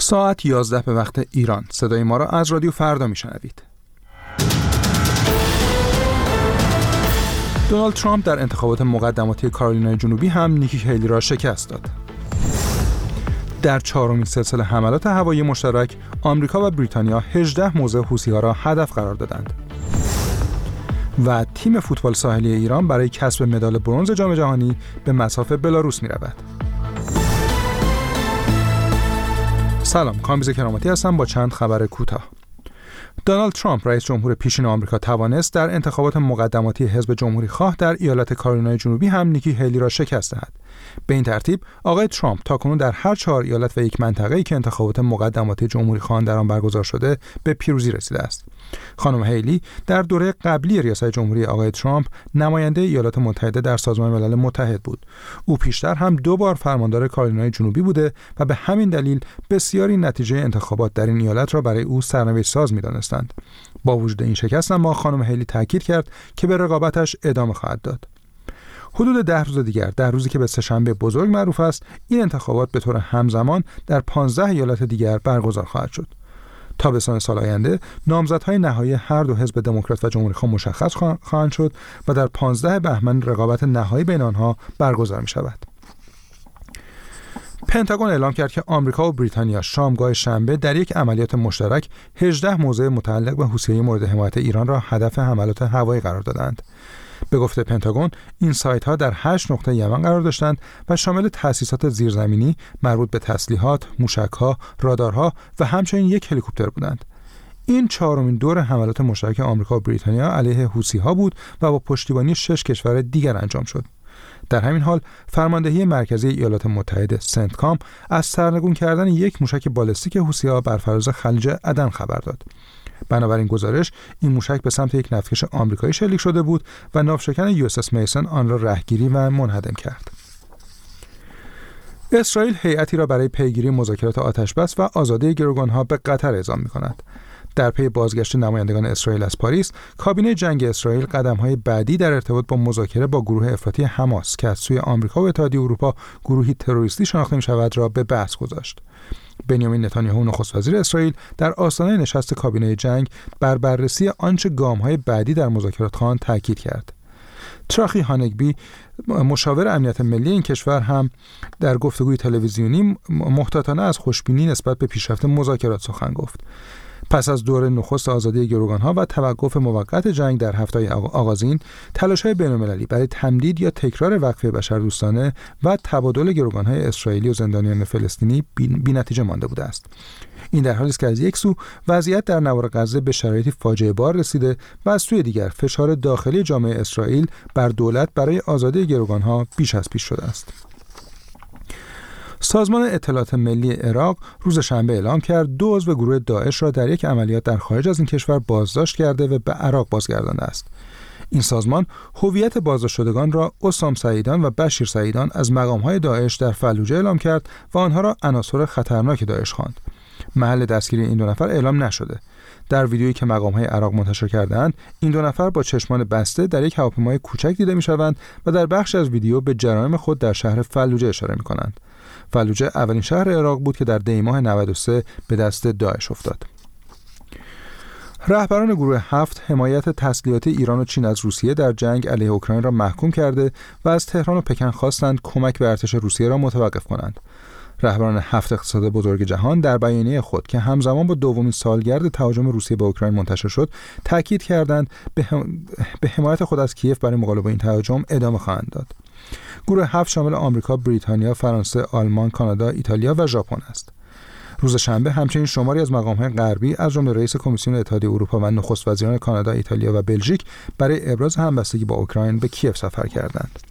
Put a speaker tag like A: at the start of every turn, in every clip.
A: ساعت 11 به وقت ایران صدای ما را از رادیو فردا میشنوید. دونالد ترامپ در انتخابات مقدماتی کارولینای جنوبی هم نیکی هیلی را شکست داد. در چهارمین سلسله حملات هوایی مشترک آمریکا و بریتانیا 18 موضع ها را هدف قرار دادند. و تیم فوتبال ساحلی ایران برای کسب مدال برنز جام جهانی به مسافه بلاروس می رود. سلام کامیز کراماتی هستم با چند خبر کوتاه. دونالد ترامپ رئیس جمهور پیشین آمریکا توانست در انتخابات مقدماتی حزب جمهوری خواه در ایالت کارولینای جنوبی هم نیکی هیلی را شکست دهد. به این ترتیب آقای ترامپ تاکنون در هر چهار ایالت و یک منطقه‌ای که انتخابات مقدماتی جمهوری خواهان در آن برگزار شده به پیروزی رسیده است. خانم هیلی در دوره قبلی ریاست جمهوری آقای ترامپ نماینده ایالات متحده در سازمان ملل متحد بود. او پیشتر هم دو بار فرماندار کارولینای جنوبی بوده و به همین دلیل بسیاری نتیجه انتخابات در این ایالت را برای او سرنوشت ساز می‌دانستند با وجود این شکست ما خانم هیلی تاکید کرد که به رقابتش ادامه خواهد داد. حدود ده روز دیگر در روزی که به سهشنبه بزرگ معروف است این انتخابات به طور همزمان در 15 ایالت دیگر برگزار خواهد شد. تابستان سال آینده نامزدهای نهایی هر دو حزب دموکرات و جمهوری مشخص خواهند شد و در 15 بهمن رقابت نهایی بین آنها برگزار می شود. پنتاگون اعلام کرد که آمریکا و بریتانیا شامگاه شنبه در یک عملیات مشترک 18 موضع متعلق به حوثیهای مورد حمایت ایران را هدف حملات هوایی قرار دادند. به گفته پنتاگون این سایت ها در 8 نقطه یمن قرار داشتند و شامل تأسیسات زیرزمینی مربوط به تسلیحات، موشکها، رادارها و همچنین یک هلیکوپتر بودند. این چهارمین دور حملات مشترک آمریکا و بریتانیا علیه حوسی ها بود و با پشتیبانی شش کشور دیگر انجام شد. در همین حال فرماندهی مرکزی ایالات متحده سنتکام از سرنگون کردن یک موشک بالستیک ها بر فراز خلیج عدن خبر داد. بنابراین گزارش این موشک به سمت یک نفتکش آمریکایی شلیک شده بود و ناوشکن یو اس میسن آن را رهگیری و منهدم کرد. اسرائیل هیئتی را برای پیگیری مذاکرات آتشبس و آزادی گروگانها به قطر اعزام می کند. در پی بازگشت نمایندگان اسرائیل از پاریس، کابینه جنگ اسرائیل های بعدی در ارتباط با مذاکره با گروه افراطی حماس که از سوی آمریکا و اتحادیه اروپا گروهی تروریستی شناخته می شود را به بحث گذاشت. بنیامین نتانیاهو نخست وزیر اسرائیل در آستانه نشست کابینه جنگ بر بررسی آنچه های بعدی در مذاکرات خواهند تاکید کرد. تراخی هانگبی مشاور امنیت ملی این کشور هم در گفتگوی تلویزیونی محتاطانه از خوشبینی نسبت به پیشرفت مذاکرات سخن گفت. پس از دور نخست آزادی ها و توقف موقت جنگ در هفته آغازین های بین‌المللی برای تمدید یا تکرار وقفه بشردوستانه و تبادل های اسرائیلی و زندانیان فلسطینی بی‌نتیجه مانده بوده است. این در حالی است که از یک سو وضعیت در نوار غزه به شرایطی فاجعه بار رسیده و از سوی دیگر فشار داخلی جامعه اسرائیل بر دولت برای آزادی ها بیش از پیش شده است. سازمان اطلاعات ملی عراق روز شنبه اعلام کرد دو عضو گروه داعش را در یک عملیات در خارج از این کشور بازداشت کرده و به عراق بازگردانده است. این سازمان هویت بازداشت شدگان را اسام سعیدان و بشیر سعیدان از مقامهای داعش در فلوجه اعلام کرد و آنها را عناصر خطرناک داعش خواند. محل دستگیری این دو نفر اعلام نشده در ویدیویی که مقام های عراق منتشر کردهاند این دو نفر با چشمان بسته در یک هواپیمای کوچک دیده می شوند و در بخش از ویدیو به جرایم خود در شهر فلوجه اشاره می کنند فلوجه اولین شهر عراق بود که در دیماه 93 به دست داعش افتاد. رهبران گروه هفت حمایت تسلیحاتی ایران و چین از روسیه در جنگ علیه اوکراین را محکوم کرده و از تهران و پکن خواستند کمک به ارتش روسیه را متوقف کنند. رهبران هفت اقتصاد بزرگ جهان در بیانیه خود که همزمان با دومین سالگرد تهاجم روسیه به اوکراین منتشر شد تاکید کردند به حمایت خود از کیف برای مقابله با این تهاجم ادامه خواهند داد. گروه هفت شامل آمریکا، بریتانیا، فرانسه، آلمان، کانادا، ایتالیا و ژاپن است. روز شنبه همچنین شماری از مقامهای غربی از جمله رئیس کمیسیون اتحادیه اروپا و نخست وزیران کانادا، ایتالیا و بلژیک برای ابراز همبستگی با اوکراین به کیف سفر کردند.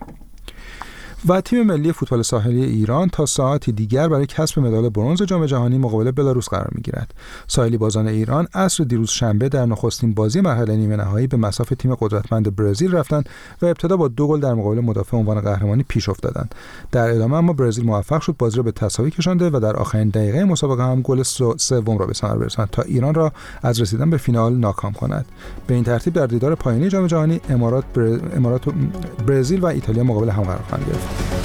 A: و تیم ملی فوتبال ساحلی ایران تا ساعتی دیگر برای کسب مدال برنز جام جهانی مقابل بلاروس قرار می‌گیرد. ساحلی بازان ایران عصر دیروز شنبه در نخستین بازی مرحله نیمه نهایی به مساف تیم قدرتمند برزیل رفتند و ابتدا با دو گل در مقابل مدافع عنوان قهرمانی پیش افتادند. در ادامه اما برزیل موفق شد بازی را به تساوی کشانده و در آخرین دقیقه مسابقه هم گل سوم را به ثمر برساند تا ایران را از رسیدن به فینال ناکام کند. به این ترتیب در دیدار پایانی جام جهانی امارات, بر... امارات برزیل و ایتالیا مقابل هم قرار خواهند گرفت. Thank you.